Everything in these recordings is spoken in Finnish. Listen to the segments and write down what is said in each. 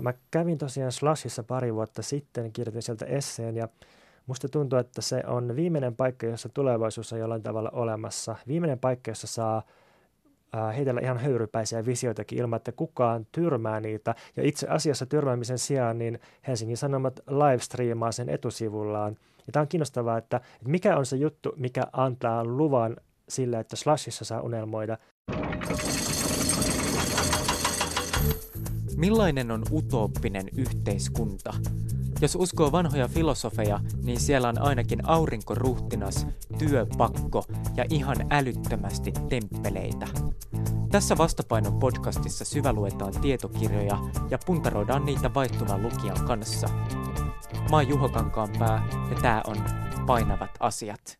Mä kävin tosiaan Slashissa pari vuotta sitten, kirjoitin sieltä esseen ja musta tuntuu, että se on viimeinen paikka, jossa tulevaisuus on jollain tavalla olemassa. Viimeinen paikka, jossa saa heitellä ihan höyrypäisiä visioitakin ilman, että kukaan tyrmää niitä. Ja itse asiassa tyrmäämisen sijaan niin Helsingin Sanomat livestreamaa sen etusivullaan. Ja tämä on kiinnostavaa, että, että mikä on se juttu, mikä antaa luvan sille, että Slashissa saa unelmoida. Millainen on utooppinen yhteiskunta? Jos uskoo vanhoja filosofeja, niin siellä on ainakin aurinkoruhtinas, työpakko ja ihan älyttömästi temppeleitä. Tässä Vastapainon podcastissa syväluetaan tietokirjoja ja puntaroidaan niitä vaihtuvan lukijan kanssa. Mä oon Juho Kankaanpää ja tää on Painavat asiat.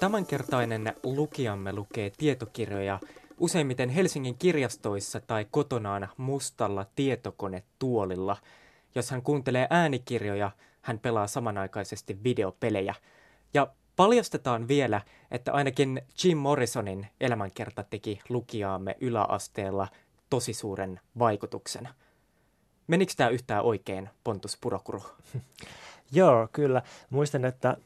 Tämänkertainen lukijamme lukee tietokirjoja useimmiten Helsingin kirjastoissa tai kotonaan mustalla tietokonetuolilla. Jos hän kuuntelee äänikirjoja, hän pelaa samanaikaisesti videopelejä. Ja paljastetaan vielä, että ainakin Jim Morrisonin elämänkerta teki lukijaamme yläasteella tosi suuren vaikutuksen. Menikö tämä yhtään oikein, Pontus Purokuru? Joo, kyllä. Muistan, että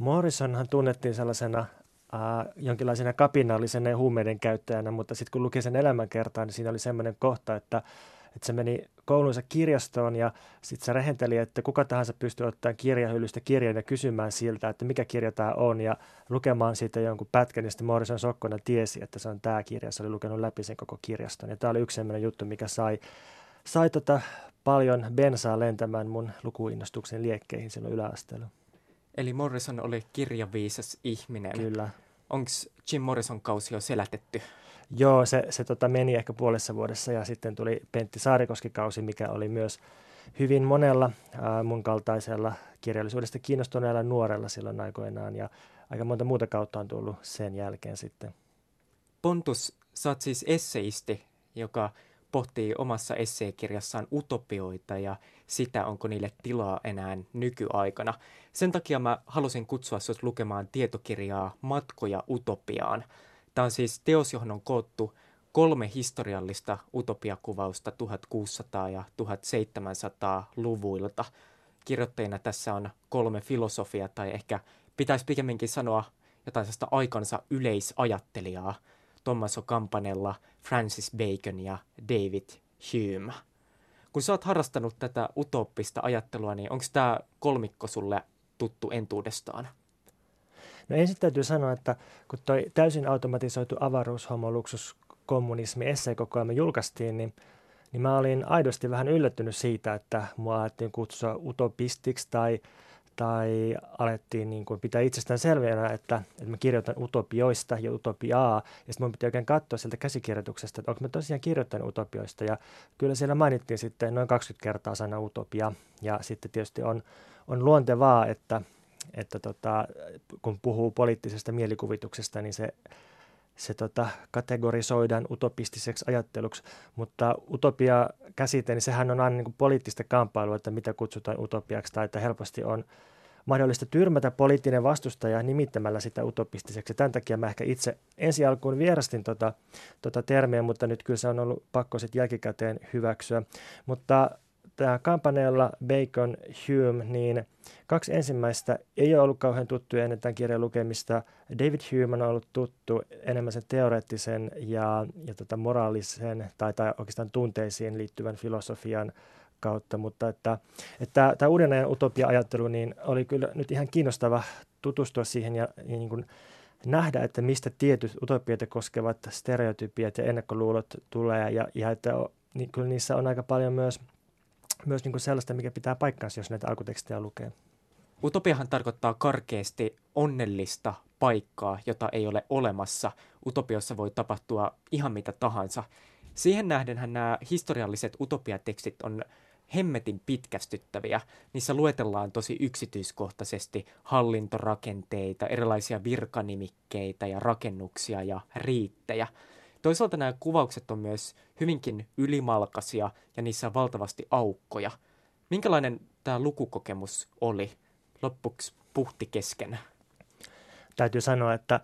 Morrisonhan tunnettiin sellaisena äh, jonkinlaisena kapinallisena huumeiden käyttäjänä, mutta sitten kun luki sen elämänkertaan, niin siinä oli semmoinen kohta, että, että se meni koulunsa kirjastoon ja sitten se rehenteli, että kuka tahansa pystyy ottamaan kirjahyllystä kirjan ja kysymään siltä, että mikä kirja tämä on ja lukemaan siitä jonkun pätkän, ja sitten Morrison sokkona tiesi, että se on tämä kirja, se oli lukenut läpi sen koko kirjaston. Ja tämä oli yksi sellainen juttu, mikä sai, sai tota paljon bensaa lentämään mun lukuinnostuksen liekkeihin silloin yläasteella. Eli Morrison oli kirjaviisas ihminen. Kyllä. Onko Jim Morrison kausi jo selätetty? Joo, se, se tota meni ehkä puolessa vuodessa ja sitten tuli Pentti Saarikoski-kausi, mikä oli myös hyvin monella ää, mun kaltaisella kirjallisuudesta kiinnostuneella nuorella silloin aikoinaan ja aika monta muuta kautta on tullut sen jälkeen sitten. Pontus, sä oot siis esseisti, joka pohtii omassa esseekirjassaan utopioita ja sitä, onko niille tilaa enää nykyaikana. Sen takia mä halusin kutsua sinut lukemaan tietokirjaa Matkoja utopiaan. Tämä on siis teos, johon on koottu kolme historiallista utopiakuvausta 1600- ja 1700-luvuilta. Kirjoittajina tässä on kolme filosofia, tai ehkä pitäisi pikemminkin sanoa jotain sellaista aikansa yleisajattelijaa – Tommaso Campanella, Francis Bacon ja David Hume. Kun sä oot harrastanut tätä utoppista ajattelua, niin onko tämä kolmikko sulle tuttu entuudestaan? No ensin täytyy sanoa, että kun toi täysin automatisoitu avaruushomoluksuskommunismi esseekokoelma julkaistiin, niin, niin mä olin aidosti vähän yllättynyt siitä, että mua alettiin kutsua utopistiksi tai tai alettiin niin kuin pitää itsestään selviänä, että, että mä kirjoitan utopioista ja utopiaa, ja sitten mun piti oikein katsoa sieltä käsikirjoituksesta, että onko mä tosiaan kirjoittanut utopioista, ja kyllä siellä mainittiin sitten noin 20 kertaa sana utopia, ja sitten tietysti on, on luontevaa, että, että tota, kun puhuu poliittisesta mielikuvituksesta, niin se se tota, kategorisoidaan utopistiseksi ajatteluksi, mutta utopia-käsite, niin sehän on aina niin kuin poliittista kamppailua, että mitä kutsutaan utopiaksi, tai että helposti on mahdollista tyrmätä poliittinen vastustaja nimittämällä sitä utopistiseksi. Tämän takia mä ehkä itse ensi alkuun vierastin tota, tota termiä, mutta nyt kyllä se on ollut pakko sitten jälkikäteen hyväksyä. Mutta tämä kampanjalla Bacon Hume, niin kaksi ensimmäistä ei ole ollut kauhean tuttuja ennen tämän kirjan lukemista. David Hume on ollut tuttu enemmän sen teoreettisen ja, ja tota moraalisen tai, tai oikeastaan tunteisiin liittyvän filosofian kautta, mutta että, että tämä uuden ajan utopia-ajattelu niin oli kyllä nyt ihan kiinnostava tutustua siihen ja, niin kuin nähdä, että mistä tietyt utopioita koskevat stereotypiat ja ennakkoluulot tulee ja, ja että niin kyllä niissä on aika paljon myös – myös niin kuin sellaista, mikä pitää paikkaansa, jos näitä alkutekstejä lukee. Utopiahan tarkoittaa karkeasti onnellista paikkaa, jota ei ole olemassa. Utopiossa voi tapahtua ihan mitä tahansa. Siihen nähdenhän nämä historialliset utopiatekstit on hemmetin pitkästyttäviä. Niissä luetellaan tosi yksityiskohtaisesti hallintorakenteita, erilaisia virkanimikkeitä ja rakennuksia ja riittejä – Toisaalta nämä kuvaukset on myös hyvinkin ylimalkaisia ja niissä on valtavasti aukkoja. Minkälainen tämä lukukokemus oli? loppuksi puhti kesken? Täytyy sanoa, että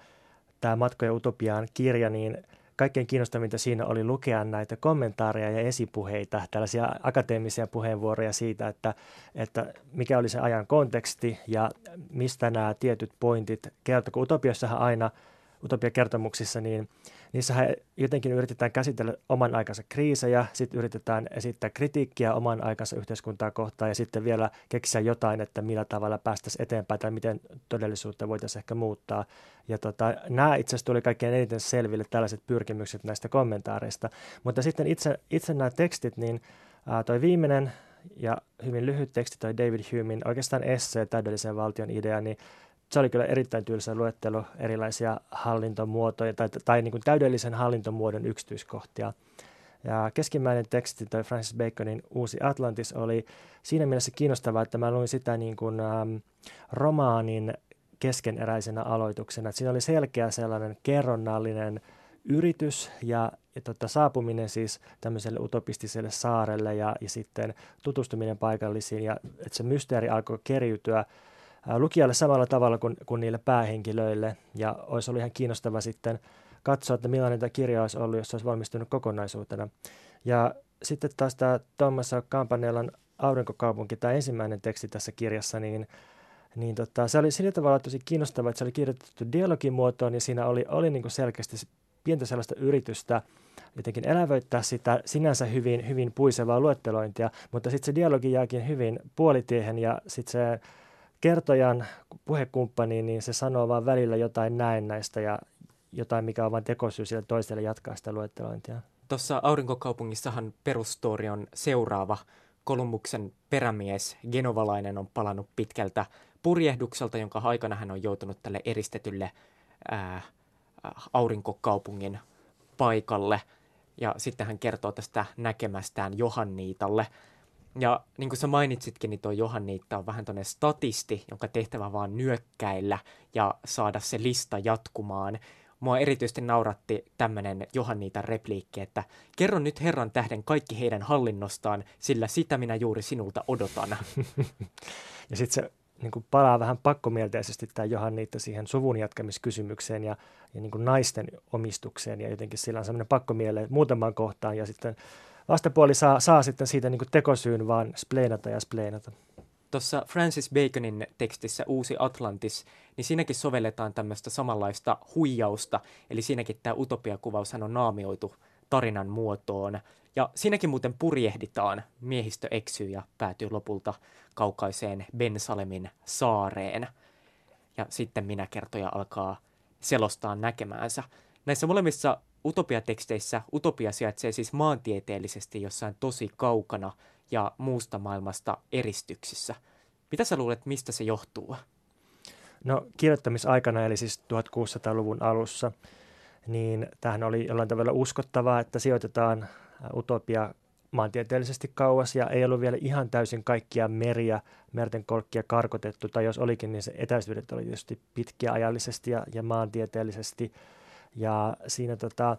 tämä Matkoja utopiaan kirja, niin kaikkein kiinnostavinta siinä oli lukea näitä kommentaareja ja esipuheita, tällaisia akateemisia puheenvuoroja siitä, että, että mikä oli se ajan konteksti ja mistä nämä tietyt pointit kertoo. Kun utopiassahan aina, utopia-kertomuksissa, niin niissähän jotenkin yritetään käsitellä oman aikansa kriisejä, sitten yritetään esittää kritiikkiä oman aikansa yhteiskuntaa kohtaan ja sitten vielä keksiä jotain, että millä tavalla päästäisiin eteenpäin tai miten todellisuutta voitaisiin ehkä muuttaa. Ja tota, nämä itse asiassa tuli kaikkein eniten selville tällaiset pyrkimykset näistä kommentaareista. Mutta sitten itse, itse nämä tekstit, niin ää, toi viimeinen ja hyvin lyhyt teksti, toi David Humein oikeastaan essee täydellisen valtion idea, niin se oli kyllä erittäin tylsä luettelo erilaisia hallintomuotoja tai, tai niin kuin täydellisen hallintomuodon yksityiskohtia. Ja keskimmäinen teksti, toi Francis Baconin Uusi Atlantis, oli siinä mielessä kiinnostavaa, että mä luin sitä niin kuin, ähm, romaanin keskeneräisenä aloituksena. Että siinä oli selkeä sellainen kerronnallinen yritys ja, ja tota, saapuminen siis tämmöiselle utopistiselle saarelle ja, ja sitten tutustuminen paikallisiin ja että se mysteeri alkoi keriytyä lukijalle samalla tavalla kuin, kuin niille päähenkilöille. Ja olisi ollut ihan kiinnostava sitten katsoa, että millainen tämä kirja olisi ollut, jos se olisi valmistunut kokonaisuutena. Ja sitten taas tämä Thomas Campanelan Aurinkokaupunki, tämä ensimmäinen teksti tässä kirjassa, niin, niin tota, se oli sillä tavalla tosi kiinnostava, että se oli kirjoitettu dialogimuotoon ja siinä oli, oli niin kuin selkeästi pientä sellaista yritystä jotenkin elävöittää sitä sinänsä hyvin, hyvin puisevaa luettelointia, mutta sitten se dialogi jääkin hyvin puolitiehen ja sitten se kertojan puhekumppani, niin se sanoo vaan välillä jotain näistä ja jotain, mikä on vain tekosyy sille toiselle jatkaa sitä luettelointia. Tuossa Aurinkokaupungissahan perustori on seuraava. Kolumbuksen perämies, genovalainen, on palannut pitkältä purjehdukselta, jonka aikana hän on joutunut tälle eristetylle ää, aurinkokaupungin paikalle. Ja sitten hän kertoo tästä näkemästään Johanniitalle – ja niin kuin sä mainitsitkin, niin tuo Johanniitta on vähän tuonne statisti, jonka tehtävä vaan nyökkäillä ja saada se lista jatkumaan. Mua erityisesti nauratti tämmöinen Johanniitan repliikki, että kerro nyt Herran tähden kaikki heidän hallinnostaan, sillä sitä minä juuri sinulta odotan. ja sitten se niin kuin palaa vähän pakkomielteisesti tämä Johanniitta siihen suvun jatkamiskysymykseen ja, ja niin kuin naisten omistukseen ja jotenkin sillä on semmoinen pakkomiele muutamaan kohtaan ja sitten vastapuoli saa, saa sitten siitä niin tekosyyn vaan spleenata ja spleenata. Tuossa Francis Baconin tekstissä Uusi Atlantis, niin siinäkin sovelletaan tämmöistä samanlaista huijausta, eli siinäkin tämä utopiakuvaushan on naamioitu tarinan muotoon. Ja siinäkin muuten purjehditaan, miehistö eksyy ja päätyy lopulta kaukaiseen Bensalemin saareen. Ja sitten minä kertoja alkaa selostaa näkemäänsä. Näissä molemmissa utopiateksteissä utopia sijaitsee siis maantieteellisesti jossain tosi kaukana ja muusta maailmasta eristyksissä. Mitä sä luulet, mistä se johtuu? No kirjoittamisaikana, eli siis 1600-luvun alussa, niin tähän oli jollain tavalla uskottavaa, että sijoitetaan utopia maantieteellisesti kauas ja ei ollut vielä ihan täysin kaikkia meriä, merten kolkkia karkotettu, tai jos olikin, niin se etäisyydet oli tietysti pitkiä ajallisesti ja, ja maantieteellisesti – ja siinä tota,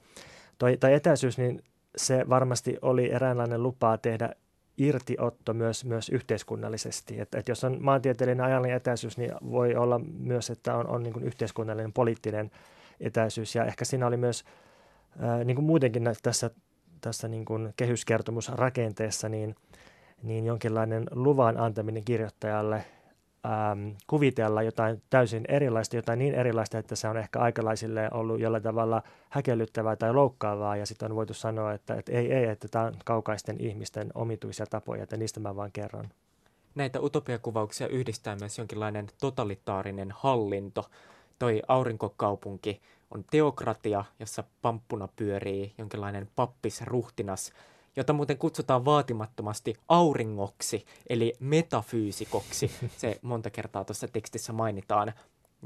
toi, toi etäisyys, niin se varmasti oli eräänlainen lupaa tehdä irtiotto myös, myös yhteiskunnallisesti. Että, että jos on maantieteellinen ajallinen etäisyys, niin voi olla myös, että on, on niin yhteiskunnallinen poliittinen etäisyys. Ja ehkä siinä oli myös, ää, niin kuin muutenkin tässä, tässä niin kuin kehyskertomusrakenteessa, niin, niin jonkinlainen luvan antaminen kirjoittajalle – ähm, kuvitella jotain täysin erilaista, jotain niin erilaista, että se on ehkä aikalaisille ollut jollain tavalla häkellyttävää tai loukkaavaa, ja sitten on voitu sanoa, että, että ei, ei, että tämä on kaukaisten ihmisten omituisia tapoja, että niistä mä vaan kerron. Näitä utopiakuvauksia yhdistää myös jonkinlainen totalitaarinen hallinto. Toi aurinkokaupunki on teokratia, jossa pamppuna pyörii jonkinlainen pappisruhtinas, jota muuten kutsutaan vaatimattomasti auringoksi, eli metafyysikoksi. Se monta kertaa tuossa tekstissä mainitaan.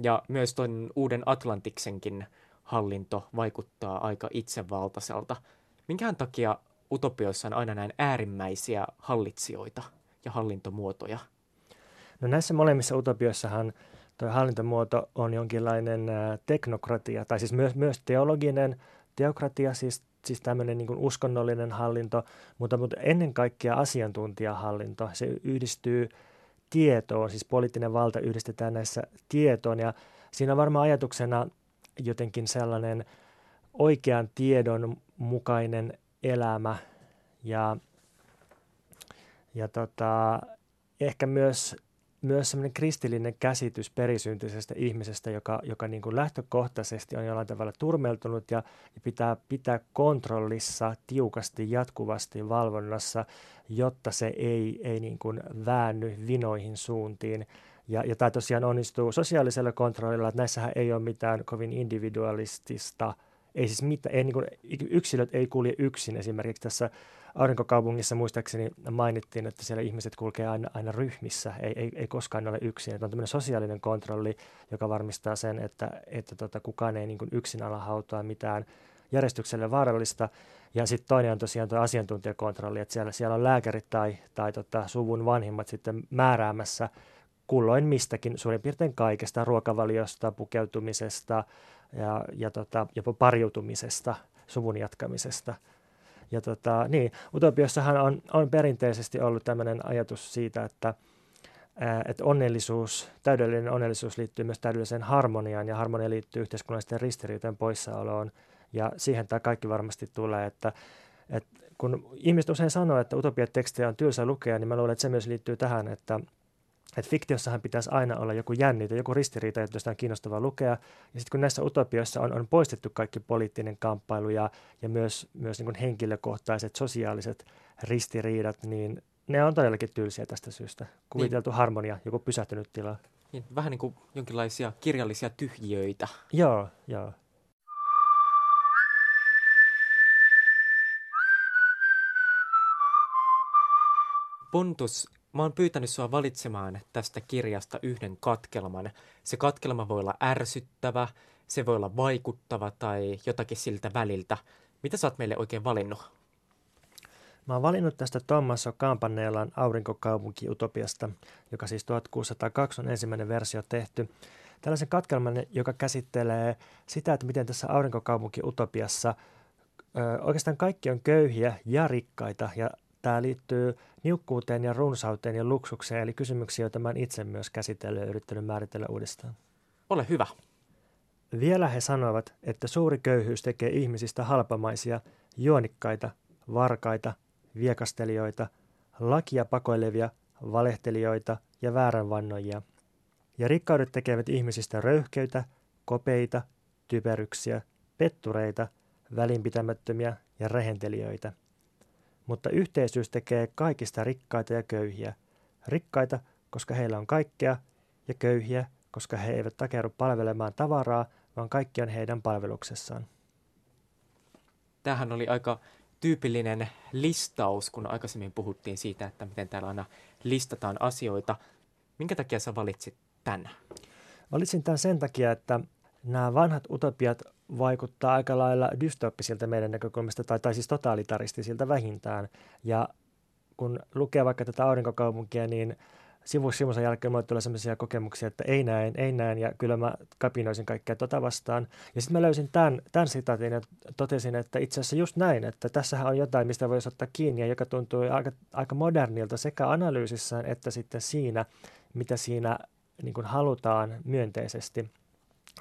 Ja myös tuon uuden Atlantiksenkin hallinto vaikuttaa aika itsevaltaiselta. Minkään takia utopioissa on aina näin äärimmäisiä hallitsijoita ja hallintomuotoja? No näissä molemmissa utopioissahan tuo hallintomuoto on jonkinlainen teknokratia, tai siis myös, myös teologinen teokratia, siis siis tämmöinen niin uskonnollinen hallinto, mutta, mutta ennen kaikkea asiantuntijahallinto. Se yhdistyy tietoon, siis poliittinen valta yhdistetään näissä tietoon ja siinä on varmaan ajatuksena jotenkin sellainen oikean tiedon mukainen elämä ja, ja tota, ehkä myös myös semmoinen kristillinen käsitys perisyntyisestä ihmisestä, joka, joka niin kuin lähtökohtaisesti on jollain tavalla turmeltunut ja, ja pitää pitää kontrollissa tiukasti, jatkuvasti valvonnassa, jotta se ei, ei niin kuin väänny vinoihin suuntiin. Ja, ja tämä tosiaan onnistuu sosiaalisella kontrollilla, että näissähän ei ole mitään kovin individualistista, ei siis mitään, ei niin kuin, yksilöt ei kulje yksin esimerkiksi tässä aurinkokaupungissa muistaakseni mainittiin, että siellä ihmiset kulkee aina, aina ryhmissä, ei, ei, ei koskaan ole yksin. Että on tämmöinen sosiaalinen kontrolli, joka varmistaa sen, että, että tota, kukaan ei niin kuin yksin ala hautoa mitään järjestykselle vaarallista. Ja sitten toinen on tosiaan tuo asiantuntijakontrolli, että siellä, siellä on lääkärit tai, tai tota, suvun vanhimmat sitten määräämässä kulloin mistäkin, suurin piirtein kaikesta, ruokavaliosta, pukeutumisesta ja, ja tota, jopa pariutumisesta, suvun jatkamisesta – ja tota, niin, utopiossahan on, on perinteisesti ollut tämmöinen ajatus siitä, että, että onnellisuus, täydellinen onnellisuus liittyy myös täydelliseen harmoniaan ja harmonia liittyy yhteiskunnallisten ristiriitojen poissaoloon. Ja siihen tämä kaikki varmasti tulee, että, että kun ihmiset usein sanoo, että utopiatekstejä on tylsä lukea, niin mä luulen, että se myös liittyy tähän, että että fiktiossahan pitäisi aina olla joku jännite, joku ristiriita, josta on kiinnostavaa lukea. Ja sitten kun näissä utopioissa on, on poistettu kaikki poliittinen kamppailu ja, ja myös, myös niin henkilökohtaiset sosiaaliset ristiriidat, niin ne on todellakin tylsiä tästä syystä. Kuviteltu niin. harmonia, joku pysähtynyt tila. Niin, vähän niin kuin jonkinlaisia kirjallisia tyhjiöitä. Joo, joo. Pontus Mä oon pyytänyt sua valitsemaan tästä kirjasta yhden katkelman. Se katkelma voi olla ärsyttävä, se voi olla vaikuttava tai jotakin siltä väliltä. Mitä sä oot meille oikein valinnut? Mä oon valinnut tästä Tommaso Kampanellan Aurinkokaupunki Utopiasta, joka siis 1602 on ensimmäinen versio tehty. Tällaisen katkelman, joka käsittelee sitä, että miten tässä Aurinkokaupunki Utopiassa ö, oikeastaan kaikki on köyhiä ja rikkaita ja tämä liittyy niukkuuteen ja runsauteen ja luksukseen, eli kysymyksiä, joita olen itse myös käsitellyt ja yrittänyt määritellä uudestaan. Ole hyvä. Vielä he sanovat, että suuri köyhyys tekee ihmisistä halpamaisia, juonikkaita, varkaita, viekastelijoita, lakia pakoilevia, valehtelijoita ja vääränvannoja. Ja rikkaudet tekevät ihmisistä röyhkeitä, kopeita, typeryksiä, pettureita, välinpitämättömiä ja rehentelijöitä – mutta yhteisyys tekee kaikista rikkaita ja köyhiä. Rikkaita, koska heillä on kaikkea, ja köyhiä, koska he eivät takeru palvelemaan tavaraa, vaan kaikki on heidän palveluksessaan. Tähän oli aika tyypillinen listaus, kun aikaisemmin puhuttiin siitä, että miten täällä aina listataan asioita. Minkä takia sä valitsit tämän? Valitsin tämän sen takia, että nämä vanhat utopiat vaikuttaa aika lailla dystoppisilta meidän näkökulmasta, tai, tai siis totalitaristisilta vähintään. Ja kun lukee vaikka tätä aurinkokaupunkia, niin sivu jälkeen mulle tulee sellaisia kokemuksia, että ei näin, ei näin, ja kyllä mä kapinoisin kaikkea tota vastaan. Ja sitten mä löysin tämän, tämän sitaatin ja totesin, että itse asiassa just näin, että tässähän on jotain, mistä voisi ottaa kiinni, ja joka tuntuu aika, aika modernilta sekä analyysissään että sitten siinä, mitä siinä niin kuin halutaan myönteisesti.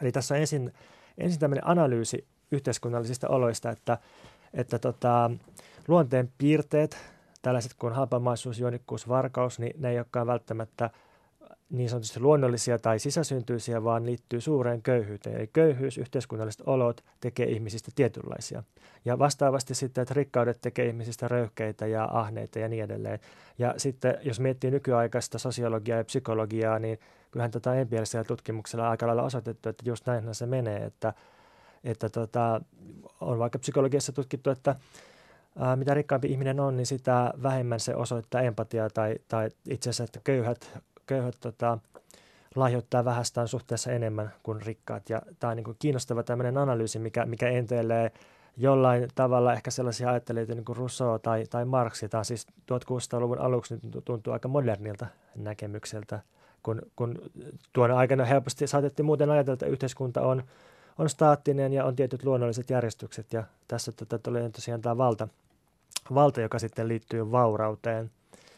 Eli tässä on ensin ensin tämmöinen analyysi yhteiskunnallisista oloista, että, että tota, luonteen piirteet, tällaiset kuin halpamaisuus, juonikkuus, varkaus, niin ne ei olekaan välttämättä niin sanotusti luonnollisia tai sisäsyntyisiä, vaan liittyy suureen köyhyyteen. Eli köyhyys, yhteiskunnalliset olot tekee ihmisistä tietynlaisia. Ja vastaavasti sitten, että rikkaudet tekee ihmisistä röyhkeitä ja ahneita ja niin edelleen. Ja sitten, jos miettii nykyaikaista sosiologiaa ja psykologiaa, niin kyllähän tätä tota empiirisellä tutkimuksella aika lailla osoitettu, että just näinhän se menee, että, että tota, on vaikka psykologiassa tutkittu, että mitä rikkaampi ihminen on, niin sitä vähemmän se osoittaa empatiaa tai, tai itse asiassa, että köyhät, köyhät tota, lahjoittaa vähästään suhteessa enemmän kuin rikkaat. Ja tämä on niin kuin kiinnostava tämmöinen analyysi, mikä, mikä entelee jollain tavalla ehkä sellaisia ajattelijoita niin kuin Rousseau tai, tai Marx. Tämä siis 1600-luvun aluksi niin tuntuu aika modernilta näkemykseltä kun, kun tuona aikana helposti saatettiin muuten ajatella, että yhteiskunta on, on staattinen ja on tietyt luonnolliset järjestykset ja tässä tota, tulee tosiaan tämä valta, valta, joka sitten liittyy vaurauteen.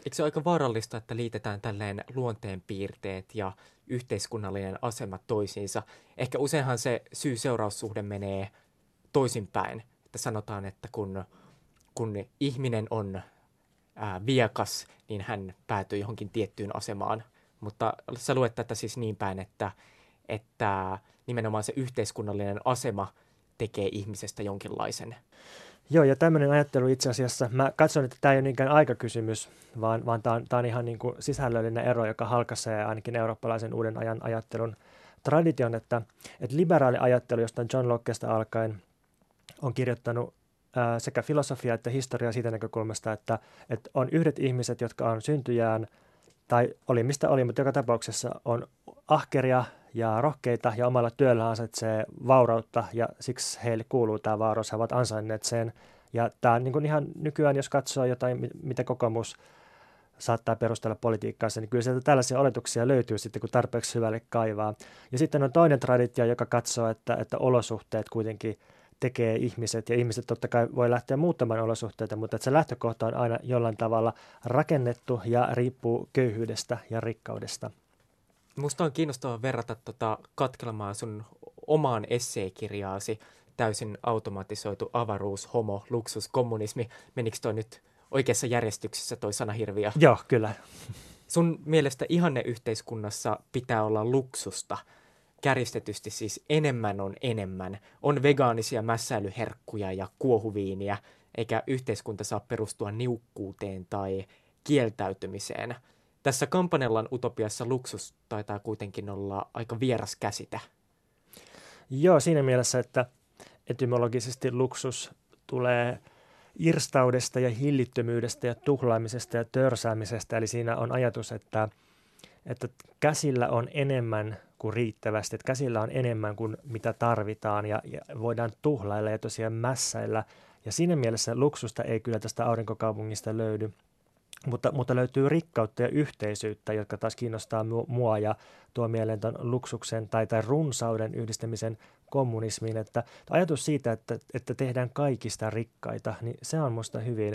Eikö se ole aika vaarallista, että liitetään tälleen luonteenpiirteet ja yhteiskunnallinen asema toisiinsa? Ehkä useinhan se syy-seuraussuhde menee toisinpäin. Että sanotaan, että kun, kun ihminen on ää, viekas, niin hän päätyy johonkin tiettyyn asemaan. Mutta sä luet tätä siis niin päin, että, että nimenomaan se yhteiskunnallinen asema tekee ihmisestä jonkinlaisen. Joo, ja tämmöinen ajattelu itse asiassa, mä katson, että tämä ei ole niinkään aikakysymys, vaan, vaan tämä on, on ihan niin kuin sisällöllinen ero, joka halkaisee ainakin eurooppalaisen uuden ajan ajattelun tradition, että, että liberaali ajattelu, josta John Lockesta alkaen on kirjoittanut ää, sekä filosofia että historiaa siitä näkökulmasta, että, että on yhdet ihmiset, jotka on syntyjään, tai oli mistä oli, mutta joka tapauksessa on ahkeria ja rohkeita ja omalla työllä ansaitsee vaurautta ja siksi heille kuuluu tämä vauraus, he ovat ansainneet sen. Ja tämä niin kuin ihan nykyään, jos katsoo jotain, mitä kokoomus saattaa perustella politiikkaansa, niin kyllä sieltä tällaisia oletuksia löytyy sitten, kun tarpeeksi hyvälle kaivaa. Ja sitten on toinen traditio, joka katsoo, että, että olosuhteet kuitenkin tekee ihmiset, ja ihmiset totta kai voi lähteä muuttamaan olosuhteita, mutta että se lähtökohta on aina jollain tavalla rakennettu ja riippuu köyhyydestä ja rikkaudesta. Musta on kiinnostavaa verrata tota katkelemaan sun omaan esseekirjaasi täysin automatisoitu avaruus, homo, luksus, kommunismi. Menikö toi nyt oikeassa järjestyksessä toi sana hirviö? Joo, kyllä. Sun mielestä ihanne yhteiskunnassa pitää olla luksusta. Kärjistetysti siis enemmän on enemmän. On vegaanisia mässäilyherkkuja ja kuohuviiniä, eikä yhteiskunta saa perustua niukkuuteen tai kieltäytymiseen – tässä Kampanellan utopiassa luksus taitaa kuitenkin olla aika vieras käsite. Joo, siinä mielessä, että etymologisesti luksus tulee irstaudesta ja hillittömyydestä ja tuhlaamisesta ja törsäämisestä. Eli siinä on ajatus, että, että käsillä on enemmän kuin riittävästi, että käsillä on enemmän kuin mitä tarvitaan ja, ja voidaan tuhlailla ja tosiaan mässäillä. Ja siinä mielessä luksusta ei kyllä tästä aurinkokaupungista löydy mutta, mutta löytyy rikkautta ja yhteisyyttä, jotka taas kiinnostaa mua ja tuo mieleen tämän luksuksen tai, tai runsauden yhdistämisen kommunismiin. Että ajatus siitä, että, että tehdään kaikista rikkaita, niin se on minusta hyvin,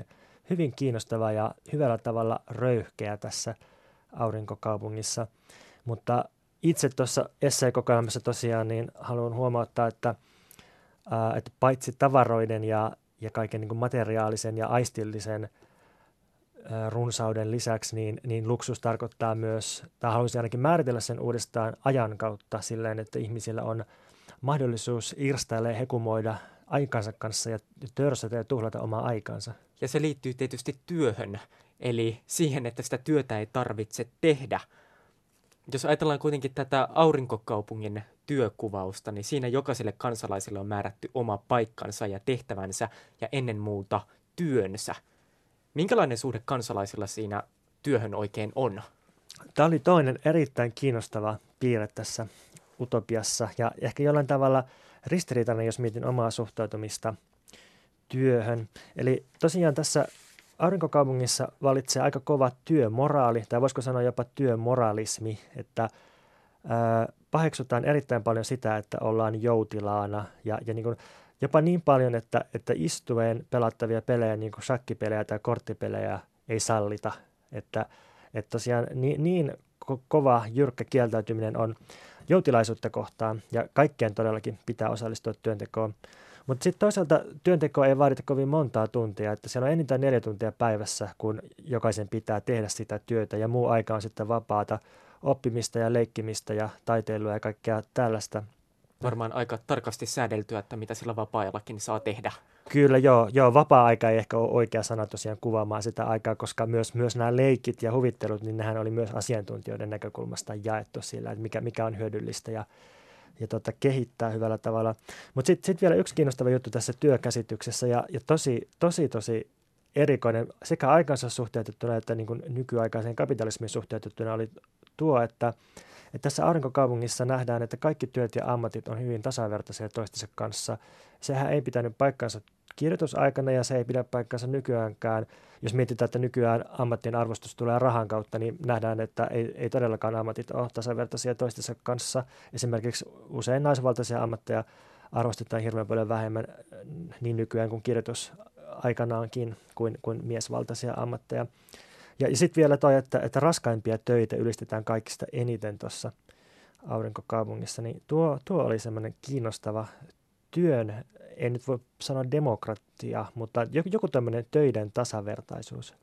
hyvin kiinnostava ja hyvällä tavalla röyhkeä tässä aurinkokaupungissa. Mutta itse tuossa esseekokoelmassa tosiaan niin haluan huomauttaa, että, ää, että paitsi tavaroiden ja, ja kaiken niin materiaalisen ja aistillisen – runsauden lisäksi, niin, niin luksus tarkoittaa myös, tai haluaisin ainakin määritellä sen uudestaan ajan kautta silleen, että ihmisillä on mahdollisuus irstailla ja hekumoida aikansa kanssa ja törsätä ja tuhlata omaa aikansa. Ja se liittyy tietysti työhön, eli siihen, että sitä työtä ei tarvitse tehdä. Jos ajatellaan kuitenkin tätä aurinkokaupungin työkuvausta, niin siinä jokaiselle kansalaiselle on määrätty oma paikkansa ja tehtävänsä ja ennen muuta työnsä – Minkälainen suhde kansalaisilla siinä työhön oikein on? Tämä oli toinen erittäin kiinnostava piirre tässä utopiassa ja ehkä jollain tavalla ristiriitainen, jos mietin omaa suhtautumista työhön. Eli tosiaan tässä aurinkokaupungissa valitsee aika kova työmoraali, tai voisiko sanoa jopa työmoralismi, että paheksutaan erittäin paljon sitä, että ollaan joutilaana ja, ja niin kuin jopa niin paljon, että, että istuen pelattavia pelejä, niin kuin shakkipelejä tai korttipelejä, ei sallita. Että, että tosiaan niin, niin ko- kova, jyrkkä kieltäytyminen on joutilaisuutta kohtaan, ja kaikkien todellakin pitää osallistua työntekoon. Mutta sitten toisaalta työnteko ei vaadita kovin montaa tuntia, että siellä on enintään neljä tuntia päivässä, kun jokaisen pitää tehdä sitä työtä, ja muu aika on sitten vapaata oppimista ja leikkimistä ja taiteilua ja kaikkea tällaista – varmaan aika tarkasti säädeltyä, että mitä sillä vapaa-ajallakin saa tehdä. Kyllä joo, joo vapaa-aika ei ehkä ole oikea sana tosiaan kuvaamaan sitä aikaa, koska myös, myös nämä leikit ja huvittelut, niin nehän oli myös asiantuntijoiden näkökulmasta jaettu sillä, että mikä, mikä on hyödyllistä ja, ja tota, kehittää hyvällä tavalla. Mutta sitten sit vielä yksi kiinnostava juttu tässä työkäsityksessä ja, ja tosi, tosi, tosi erikoinen sekä aikansa suhteutettuna että niin kuin nykyaikaiseen kapitalismin suhteutettuna oli tuo, että – että tässä aurinkokaupungissa nähdään, että kaikki työt ja ammatit on hyvin tasavertaisia toistensa kanssa. Sehän ei pitänyt paikkaansa kirjoitusaikana ja se ei pidä paikkaansa nykyäänkään. Jos mietitään, että nykyään ammattien arvostus tulee rahan kautta, niin nähdään, että ei, ei todellakaan ammatit ole tasavertaisia toistensa kanssa. Esimerkiksi usein naisvaltaisia ammatteja arvostetaan hirveän paljon vähemmän niin nykyään kuin kirjoitus aikanaankin kuin, kuin miesvaltaisia ammatteja. Ja, ja sitten vielä toi, että, että raskaimpia töitä ylistetään kaikista eniten tuossa aurinkokaupungissa, niin tuo, tuo oli semmoinen kiinnostava työn, en nyt voi sanoa demokratia, mutta joku, joku tämmöinen töiden tasavertaisuus.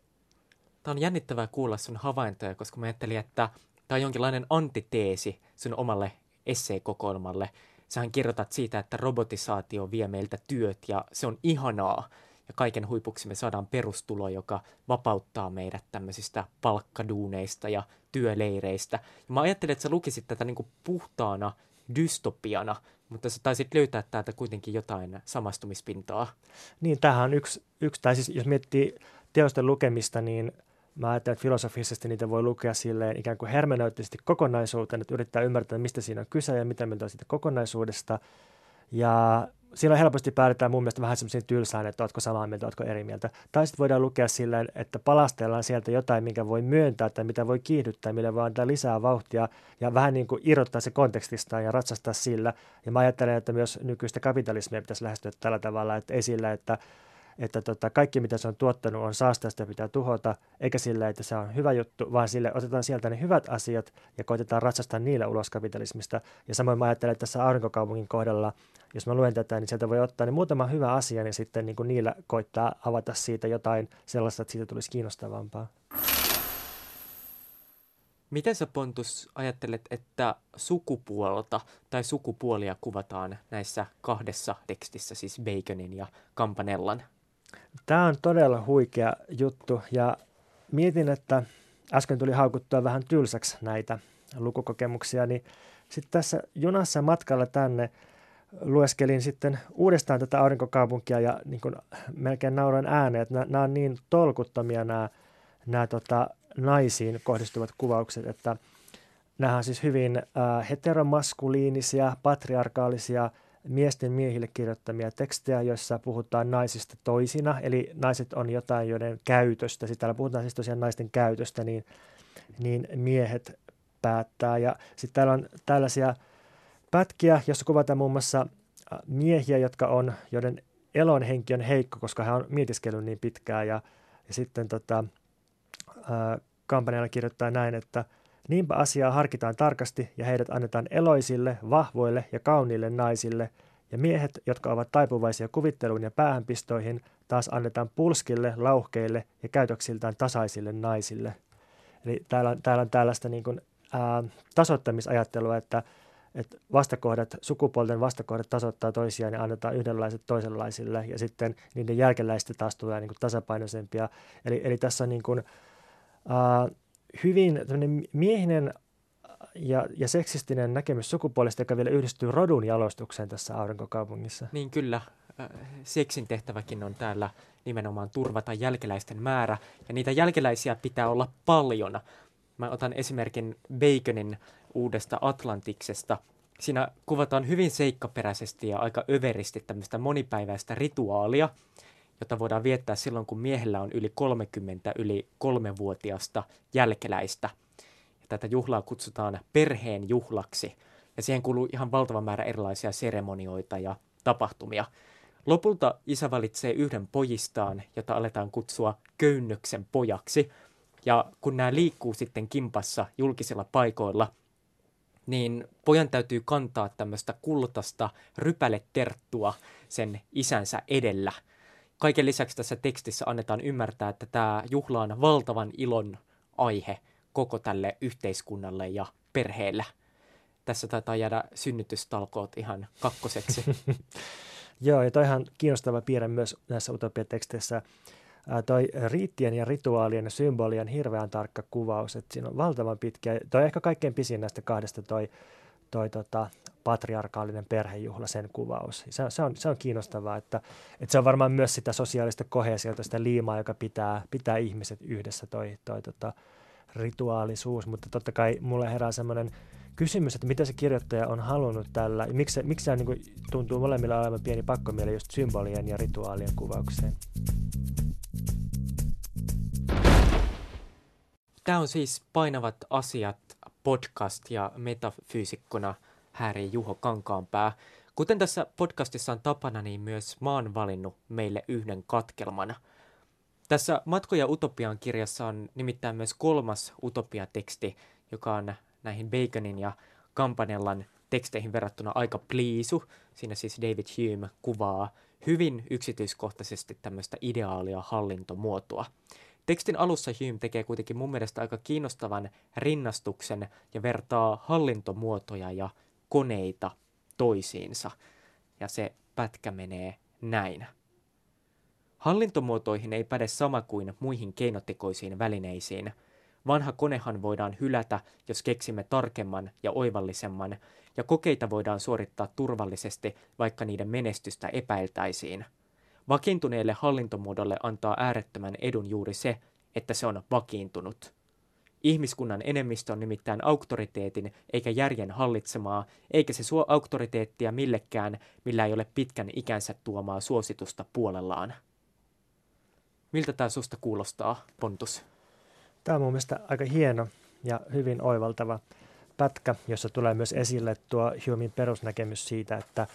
Tämä on jännittävää kuulla sun havaintoja, koska mä ajattelin, että tämä on jonkinlainen antiteesi sun omalle esseekokoelmalle. Sähän kirjoitat siitä, että robotisaatio vie meiltä työt ja se on ihanaa. Ja kaiken huipuksi me saadaan perustulo, joka vapauttaa meidät tämmöisistä palkkaduuneista ja työleireistä. Ja mä ajattelin, että sä lukisit tätä niin kuin puhtaana dystopiana, mutta sä taisit löytää täältä kuitenkin jotain samastumispintaa. Niin, tämähän on yksi, yksi tai siis jos miettii teosten lukemista, niin mä ajattelen, että filosofisesti niitä voi lukea silleen ikään kuin hermeneuttisesti kokonaisuuteen, että yrittää ymmärtää, mistä siinä on kyse ja mitä mieltä on siitä kokonaisuudesta. Ja silloin helposti päädytään mun mielestä vähän semmoisiin tylsään, että oletko samaa mieltä, oletko eri mieltä. Tai sitten voidaan lukea silleen, että palastellaan sieltä jotain, minkä voi myöntää tai mitä voi kiihdyttää, millä voi antaa lisää vauhtia ja vähän niin kuin irrottaa se kontekstista ja ratsastaa sillä. Ja mä ajattelen, että myös nykyistä kapitalismia pitäisi lähestyä tällä tavalla, että esillä, että että tota, kaikki mitä se on tuottanut on saastaista ja pitää tuhota, eikä sillä, että se on hyvä juttu, vaan sille otetaan sieltä ne hyvät asiat ja koitetaan ratsastaa niillä ulos kapitalismista. Ja samoin mä ajattelen, että tässä aurinkokaupungin kohdalla, jos mä luen tätä, niin sieltä voi ottaa niin muutama hyvä asia, niin sitten niin kuin niillä koittaa avata siitä jotain sellaista, että siitä tulisi kiinnostavampaa. Miten sä Pontus ajattelet, että sukupuolta tai sukupuolia kuvataan näissä kahdessa tekstissä, siis Baconin ja Kampanellan? Tämä on todella huikea juttu ja mietin, että äsken tuli haukuttua vähän tylsäksi näitä lukukokemuksia, niin sitten tässä junassa matkalla tänne lueskelin sitten uudestaan tätä aurinkokaupunkia ja niin kuin melkein nauroin ääneen, että nämä on niin tolkuttomia nämä, nämä tota, naisiin kohdistuvat kuvaukset, että nämä on siis hyvin äh, heteromaskuliinisia, patriarkaalisia – miesten miehille kirjoittamia tekstejä, joissa puhutaan naisista toisina, eli naiset on jotain, joiden käytöstä, sitten täällä puhutaan siis tosiaan naisten käytöstä, niin, niin miehet päättää. Ja sitten täällä on tällaisia pätkiä, joissa kuvataan muun muassa äh, miehiä, jotka on, joiden elonhenki on heikko, koska hän on mietiskellyt niin pitkään. Ja, ja sitten tota, äh, kampanjalla kirjoittaa näin, että – Niinpä asiaa harkitaan tarkasti ja heidät annetaan eloisille, vahvoille ja kauniille naisille, ja miehet, jotka ovat taipuvaisia kuvitteluun ja päähänpistoihin, taas annetaan pulskille, lauhkeille ja käytöksiltään tasaisille naisille. Eli täällä, täällä on tällaista niin kuin, ää, tasoittamisajattelua, että, että vastakohdat, sukupuolten vastakohdat tasoittaa toisiaan ja annetaan yhdenlaiset toisenlaisille, ja sitten niiden jälkeläistä taas tulee niin kuin tasapainoisempia. Eli, eli tässä on niin kuin, ää, hyvin miehinen ja, ja seksistinen näkemys sukupuolesta, joka vielä yhdistyy rodun jalostukseen tässä aurinkokaupungissa. Niin kyllä, äh, seksin tehtäväkin on täällä nimenomaan turvata jälkeläisten määrä, ja niitä jälkeläisiä pitää olla paljon. Mä otan esimerkin Baconin uudesta Atlantiksesta. Siinä kuvataan hyvin seikkaperäisesti ja aika överisti tämmöistä monipäiväistä rituaalia, jota voidaan viettää silloin, kun miehellä on yli 30 yli kolmevuotiasta jälkeläistä. Ja tätä juhlaa kutsutaan perheen juhlaksi, ja siihen kuuluu ihan valtava määrä erilaisia seremonioita ja tapahtumia. Lopulta isä valitsee yhden pojistaan, jota aletaan kutsua köynnöksen pojaksi, ja kun nämä liikkuu sitten kimpassa julkisilla paikoilla, niin pojan täytyy kantaa tämmöistä kultaista rypäleterttua sen isänsä edellä – Kaiken lisäksi tässä tekstissä annetaan ymmärtää, että tämä juhla on valtavan ilon aihe koko tälle yhteiskunnalle ja perheelle. Tässä taitaa jäädä synnytystalkoot ihan kakkoseksi. Joo, ja toihan kiinnostava piirre myös näissä utopiateksteissä. toi riittien ja rituaalien ja symbolien hirveän tarkka kuvaus, että siinä on valtavan pitkä, toi ehkä kaikkein pisin näistä kahdesta toi, toi tota, patriarkaalinen perhejuhla, sen kuvaus. Se, se, on, se on kiinnostavaa, että, että se on varmaan myös sitä sosiaalista kohesiota, sitä liimaa, joka pitää, pitää ihmiset yhdessä, toi, toi tota, rituaalisuus. Mutta totta kai mulle herää semmoinen kysymys, että mitä se kirjoittaja on halunnut tällä, miksi, miksi se niin tuntuu molemmilla olevan pieni pakkomieli just symbolien ja rituaalien kuvaukseen. Tämä on siis Painavat asiat podcast ja metafyysikkona – häärii Juho Kankaanpää. Kuten tässä podcastissa on tapana, niin myös mä oon valinnut meille yhden katkelman. Tässä Matkoja utopian kirjassa on nimittäin myös kolmas utopiateksti, joka on näihin Baconin ja Campanellan teksteihin verrattuna aika pliisu. Siinä siis David Hume kuvaa hyvin yksityiskohtaisesti tämmöistä ideaalia hallintomuotoa. Tekstin alussa Hume tekee kuitenkin mun mielestä aika kiinnostavan rinnastuksen ja vertaa hallintomuotoja ja koneita toisiinsa. Ja se pätkä menee näin. Hallintomuotoihin ei päde sama kuin muihin keinotekoisiin välineisiin. Vanha konehan voidaan hylätä, jos keksimme tarkemman ja oivallisemman, ja kokeita voidaan suorittaa turvallisesti, vaikka niiden menestystä epäiltäisiin. Vakiintuneelle hallintomuodolle antaa äärettömän edun juuri se, että se on vakiintunut. Ihmiskunnan enemmistö on nimittäin auktoriteetin eikä järjen hallitsemaa, eikä se suo auktoriteettia millekään, millä ei ole pitkän ikänsä tuomaa suositusta puolellaan. Miltä tämä susta kuulostaa, Pontus? Tämä on mun mielestä aika hieno ja hyvin oivaltava pätkä, jossa tulee myös esille tuo Humein perusnäkemys siitä, että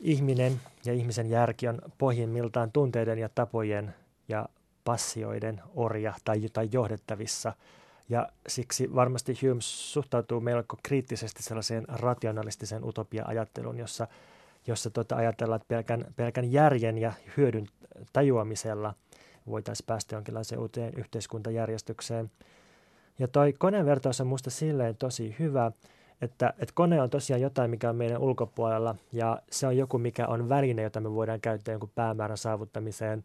ihminen ja ihmisen järki on pohjimmiltaan tunteiden ja tapojen ja passioiden orja tai, tai johdettavissa. Ja siksi varmasti Hume suhtautuu melko kriittisesti sellaiseen rationalistiseen utopia-ajatteluun, jossa, jossa tota ajatellaan, että pelkän, pelkän järjen ja hyödyn tajuamisella voitaisiin päästä jonkinlaiseen uuteen yhteiskuntajärjestykseen. Ja toi konevertaus on minusta silleen tosi hyvä, että, että kone on tosiaan jotain, mikä on meidän ulkopuolella ja se on joku, mikä on väline, jota me voidaan käyttää jonkun päämäärän saavuttamiseen.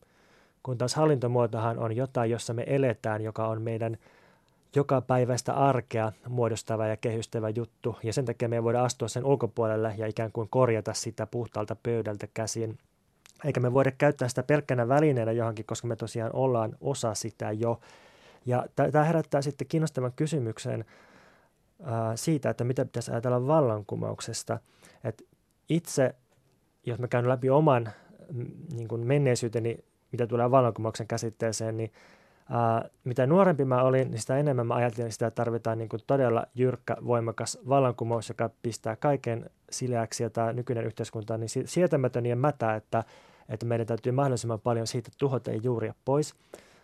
Kun taas hallintomuotohan on jotain, jossa me eletään, joka on meidän joka päiväistä arkea muodostava ja kehystävä juttu. Ja sen takia me voidaan astua sen ulkopuolelle ja ikään kuin korjata sitä puhtaalta pöydältä käsin. Eikä me voida käyttää sitä pelkkänä välineenä johonkin, koska me tosiaan ollaan osa sitä jo. Ja tämä herättää sitten kiinnostavan kysymyksen ää, siitä, että mitä pitäisi ajatella vallankumouksesta. Et itse, jos mä käyn läpi oman niin kuin menneisyyteni, mitä tulee vallankumouksen käsitteeseen, niin ää, mitä nuorempi mä olin, niin sitä enemmän mä ajattelin, että sitä tarvitaan niin kuin todella jyrkkä, voimakas vallankumous, joka pistää kaiken sileäksi ja tämä nykyinen yhteiskunta on niin sietämätön ja mätä, että, että meidän täytyy mahdollisimman paljon siitä tuhota ja juuria pois.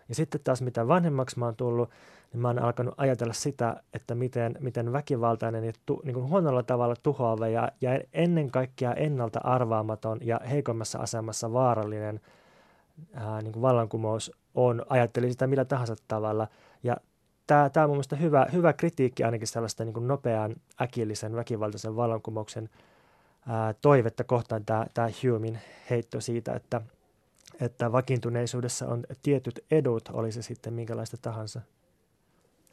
Ja sitten taas mitä vanhemmaksi mä oon tullut, niin mä oon alkanut ajatella sitä, että miten, miten väkivaltainen ja tu, niin kuin huonolla tavalla tuhoava ja, ja ennen kaikkea ennalta arvaamaton ja heikommassa asemassa vaarallinen ää, niin kuin vallankumous on, ajatteli sitä millä tahansa tavalla. Ja tämä, tämä on mun mielestä hyvä, hyvä kritiikki ainakin sellaista niin kuin nopean, äkillisen, väkivaltaisen vallankumouksen ää, toivetta kohtaan tämä, tämä Humein heitto siitä, että – että vakiintuneisuudessa on tietyt edut, oli se sitten minkälaista tahansa.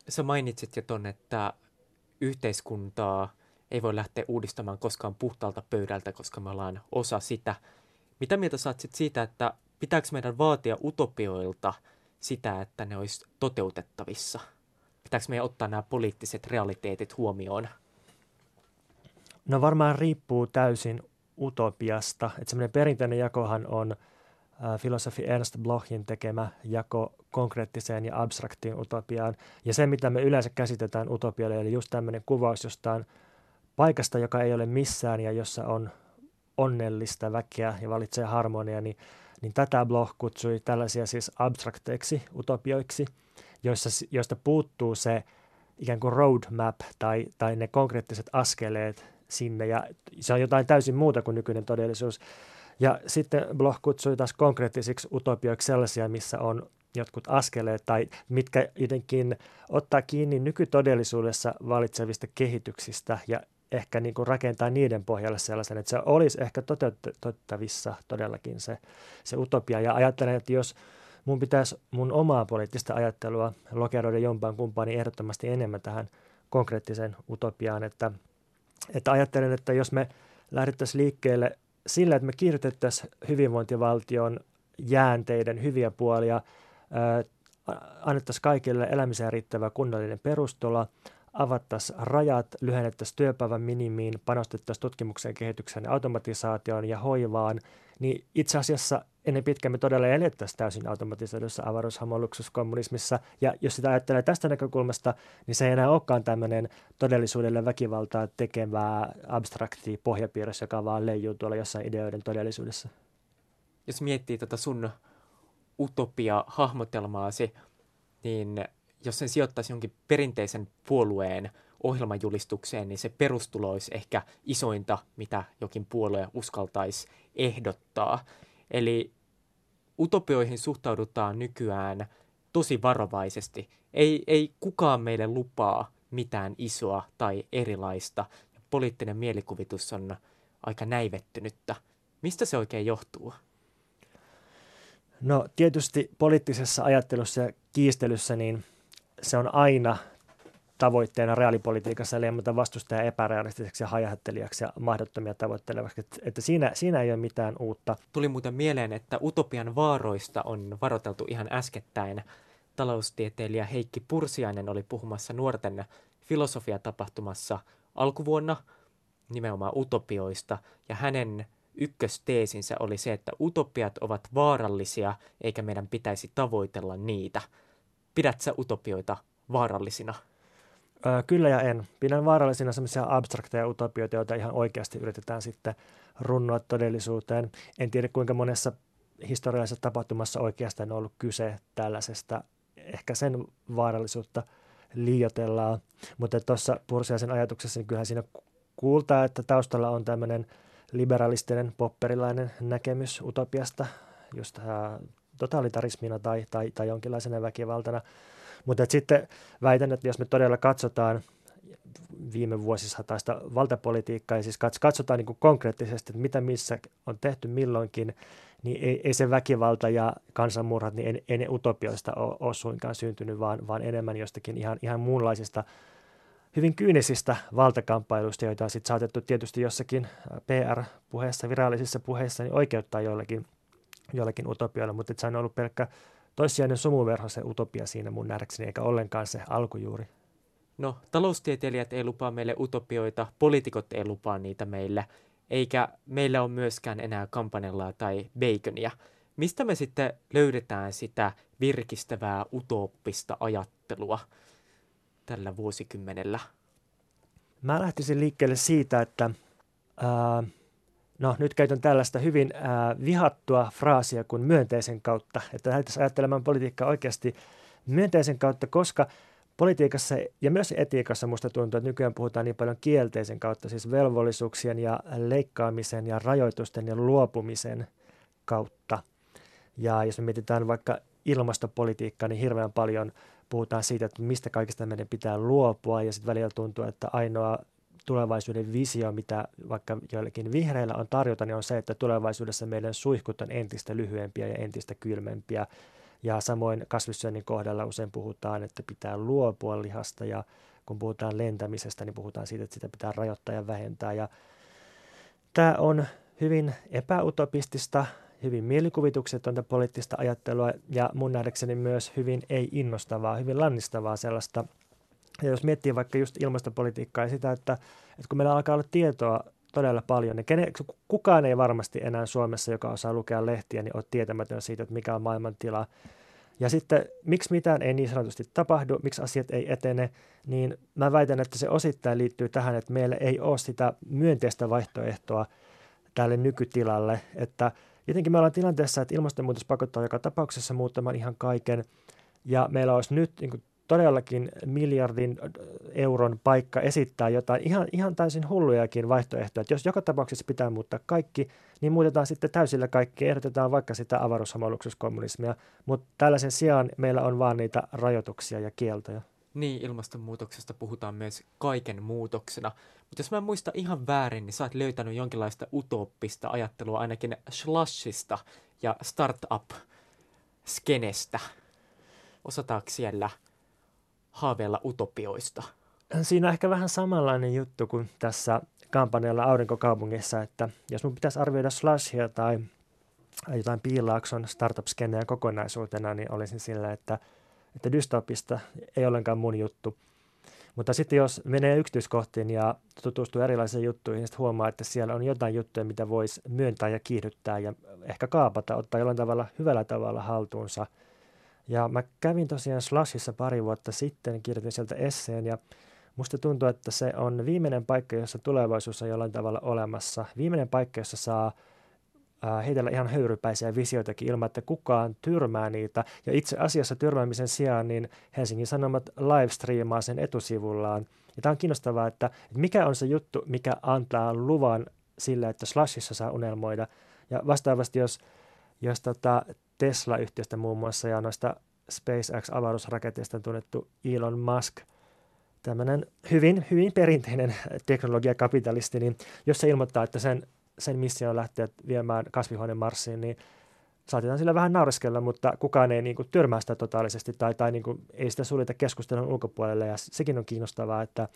Sä mainitsit jo ton, että yhteiskuntaa ei voi lähteä uudistamaan koskaan puhtaalta pöydältä, koska me ollaan osa sitä. Mitä mieltä sit siitä, että pitääkö meidän vaatia utopioilta sitä, että ne olisi toteutettavissa? Pitääkö meidän ottaa nämä poliittiset realiteetit huomioon? No varmaan riippuu täysin utopiasta. Että semmoinen perinteinen jakohan on – filosofi Ernst Blochin tekemä jako konkreettiseen ja abstraktiin utopiaan. Ja se, mitä me yleensä käsitetään utopialle, eli just tämmöinen kuvaus jostain paikasta, joka ei ole missään ja jossa on onnellista väkeä ja valitsee harmonia, niin, niin tätä Bloch kutsui tällaisia siis abstrakteiksi utopioiksi, joissa, joista puuttuu se ikään kuin roadmap tai, tai ne konkreettiset askeleet sinne, ja se on jotain täysin muuta kuin nykyinen todellisuus. Ja sitten Bloch kutsui taas konkreettisiksi utopioiksi sellaisia, missä on jotkut askeleet tai mitkä jotenkin ottaa kiinni nykytodellisuudessa valitsevista kehityksistä ja ehkä niin kuin rakentaa niiden pohjalle sellaisen, että se olisi ehkä toteutettavissa todellakin se, se utopia. Ja ajattelen, että jos mun pitäisi mun omaa poliittista ajattelua lokeroida jompaan kumpaan, niin ehdottomasti enemmän tähän konkreettiseen utopiaan. Että, että ajattelen, että jos me lähdettäisiin liikkeelle sillä, että me kiirrytettäisiin hyvinvointivaltion jäänteiden hyviä puolia, annettaisiin kaikille elämiseen riittävä kunnallinen perustola, avattaisiin rajat, lyhennettäisiin työpäivän minimiin, panostettaisiin tutkimukseen, kehitykseen, automatisaatioon ja hoivaan, niin itse asiassa ennen pitkään me todella elettäisiin täysin automatisoidussa avaruushamoluksuskommunismissa. Ja jos sitä ajattelee tästä näkökulmasta, niin se ei enää olekaan tämmöinen todellisuudelle väkivaltaa tekevää abstrakti pohjapiirros, joka vaan leijuu tuolla jossain ideoiden todellisuudessa. Jos miettii tätä tota sun utopia-hahmotelmaasi, niin jos sen sijoittaisi jonkin perinteisen puolueen ohjelmajulistukseen, niin se perustulo olisi ehkä isointa, mitä jokin puolue uskaltaisi ehdottaa. Eli utopioihin suhtaudutaan nykyään tosi varovaisesti. Ei, ei kukaan meille lupaa mitään isoa tai erilaista. Poliittinen mielikuvitus on aika näivettynyttä. Mistä se oikein johtuu? No tietysti poliittisessa ajattelussa ja kiistelyssä niin se on aina tavoitteena reaalipolitiikassa leimata vastustaja epärealistiseksi ja hajahattelijaksi ja mahdottomia tavoittelevaksi. Että, että siinä, siinä ei ole mitään uutta. Tuli muuten mieleen, että utopian vaaroista on varoteltu ihan äskettäin. Taloustieteilijä Heikki Pursiainen oli puhumassa nuorten filosofiatapahtumassa alkuvuonna nimenomaan utopioista, ja hänen ykkösteesinsä oli se, että utopiat ovat vaarallisia, eikä meidän pitäisi tavoitella niitä. Pidät sä utopioita vaarallisina? Öö, kyllä ja en. Pidän vaarallisina sellaisia abstrakteja utopioita, joita ihan oikeasti yritetään sitten runnoa todellisuuteen. En tiedä kuinka monessa historiallisessa tapahtumassa oikeastaan on ollut kyse tällaisesta. Ehkä sen vaarallisuutta liioitellaan. Mutta tuossa Pursiaisen ajatuksessa niin kyllähän siinä kuultaa, että taustalla on tämmöinen liberalistinen, popperilainen näkemys utopiasta, just totalitarismina tai, tai, tai jonkinlaisena väkivaltana. Mutta sitten väitän, että jos me todella katsotaan viime vuosisataista valtapolitiikkaa ja siis katsotaan niin kuin konkreettisesti, että mitä missä on tehty milloinkin, niin ei, ei se väkivalta ja kansanmurhat, niin ei, ne utopioista ole, ole suinkaan syntynyt, vaan, vaan enemmän jostakin ihan, ihan muunlaisista hyvin kyynisistä valtakamppailuista, joita on sitten saatettu tietysti jossakin PR-puheessa, virallisissa puheissa, niin oikeuttaa joillekin, joillekin utopioille, mutta se on ollut pelkkä toissijainen sumuverho se utopia siinä mun nähdäkseni, eikä ollenkaan se alkujuuri. No, taloustieteilijät ei lupaa meille utopioita, poliitikot ei lupaa niitä meille, eikä meillä ole myöskään enää kampanjalla tai baconia. Mistä me sitten löydetään sitä virkistävää utooppista ajattelua tällä vuosikymmenellä? Mä lähtisin liikkeelle siitä, että ää, no nyt käytän tällaista hyvin ää, vihattua fraasia kuin myönteisen kautta, että lähdettäisiin ajattelemaan politiikkaa oikeasti myönteisen kautta, koska politiikassa ja myös etiikassa musta tuntuu, että nykyään puhutaan niin paljon kielteisen kautta, siis velvollisuuksien ja leikkaamisen ja rajoitusten ja luopumisen kautta. Ja jos me mietitään vaikka ilmastopolitiikkaa, niin hirveän paljon puhutaan siitä, että mistä kaikista meidän pitää luopua ja sitten välillä tuntuu, että ainoa tulevaisuuden visio, mitä vaikka joillekin vihreillä on tarjota, niin on se, että tulevaisuudessa meidän suihkut on entistä lyhyempiä ja entistä kylmempiä. Ja samoin kasvissyönnin kohdalla usein puhutaan, että pitää luopua lihasta ja kun puhutaan lentämisestä, niin puhutaan siitä, että sitä pitää rajoittaa ja vähentää. Ja tämä on hyvin epäutopistista, hyvin mielikuvituksetonta poliittista ajattelua ja mun nähdäkseni myös hyvin ei-innostavaa, hyvin lannistavaa sellaista – ja jos miettii vaikka just ilmastopolitiikkaa ja sitä, että, että kun meillä alkaa olla tietoa todella paljon, niin kene, kukaan ei varmasti enää Suomessa, joka osaa lukea lehtiä, niin ole tietämätön siitä, että mikä on maailman tila. Ja sitten, miksi mitään ei niin sanotusti tapahdu, miksi asiat ei etene, niin mä väitän, että se osittain liittyy tähän, että meillä ei ole sitä myönteistä vaihtoehtoa tälle nykytilalle, että jotenkin me ollaan tilanteessa, että ilmastonmuutos pakottaa joka tapauksessa muuttamaan ihan kaiken, ja meillä olisi nyt niin todellakin miljardin euron paikka esittää jotain ihan, ihan täysin hullujakin vaihtoehtoja. Että jos joka tapauksessa pitää muuttaa kaikki, niin muutetaan sitten täysillä kaikki. Ehdotetaan vaikka sitä avaruushamaluksuskommunismia, mutta tällaisen sijaan meillä on vaan niitä rajoituksia ja kieltoja. Niin, ilmastonmuutoksesta puhutaan myös kaiken muutoksena. Mutta jos mä en muista ihan väärin, niin sä oot löytänyt jonkinlaista utooppista ajattelua ainakin Slushista ja startup-skenestä. Osataanko siellä haaveilla utopioista? Siinä on ehkä vähän samanlainen juttu kuin tässä kampanjalla Aurinkokaupungissa, että jos mun pitäisi arvioida Slashia tai jotain Piilaakson startup-skenejä kokonaisuutena, niin olisin sillä, että, että dystopista ei ollenkaan mun juttu. Mutta sitten jos menee yksityiskohtiin ja tutustuu erilaisiin juttuihin, niin huomaa, että siellä on jotain juttuja, mitä voisi myöntää ja kiihdyttää ja ehkä kaapata, ottaa jollain tavalla hyvällä tavalla haltuunsa – ja mä kävin tosiaan Slashissa pari vuotta sitten, kirjoitin sieltä esseen ja musta tuntuu, että se on viimeinen paikka, jossa tulevaisuus on jollain tavalla olemassa. Viimeinen paikka, jossa saa heitellä ihan höyrypäisiä visioitakin ilman, että kukaan tyrmää niitä. Ja itse asiassa tyrmäämisen sijaan niin Helsingin Sanomat livestreamaa sen etusivullaan. Ja tämä on kiinnostavaa, että, että mikä on se juttu, mikä antaa luvan sille, että Slashissa saa unelmoida. Ja vastaavasti, jos, jos tota Tesla-yhtiöstä muun muassa ja noista SpaceX-avaruusraketeista tunnettu Elon Musk, tämmöinen hyvin, hyvin perinteinen teknologiakapitalisti, niin jos se ilmoittaa, että sen sen missio on lähteä viemään kasvihuoneen Marsiin, niin saatetaan sillä vähän nauriskella, mutta kukaan ei niin kuin, törmää sitä totaalisesti tai, tai niin kuin, ei sitä suljeta keskustelun ulkopuolelle. Ja sekin on kiinnostavaa, että,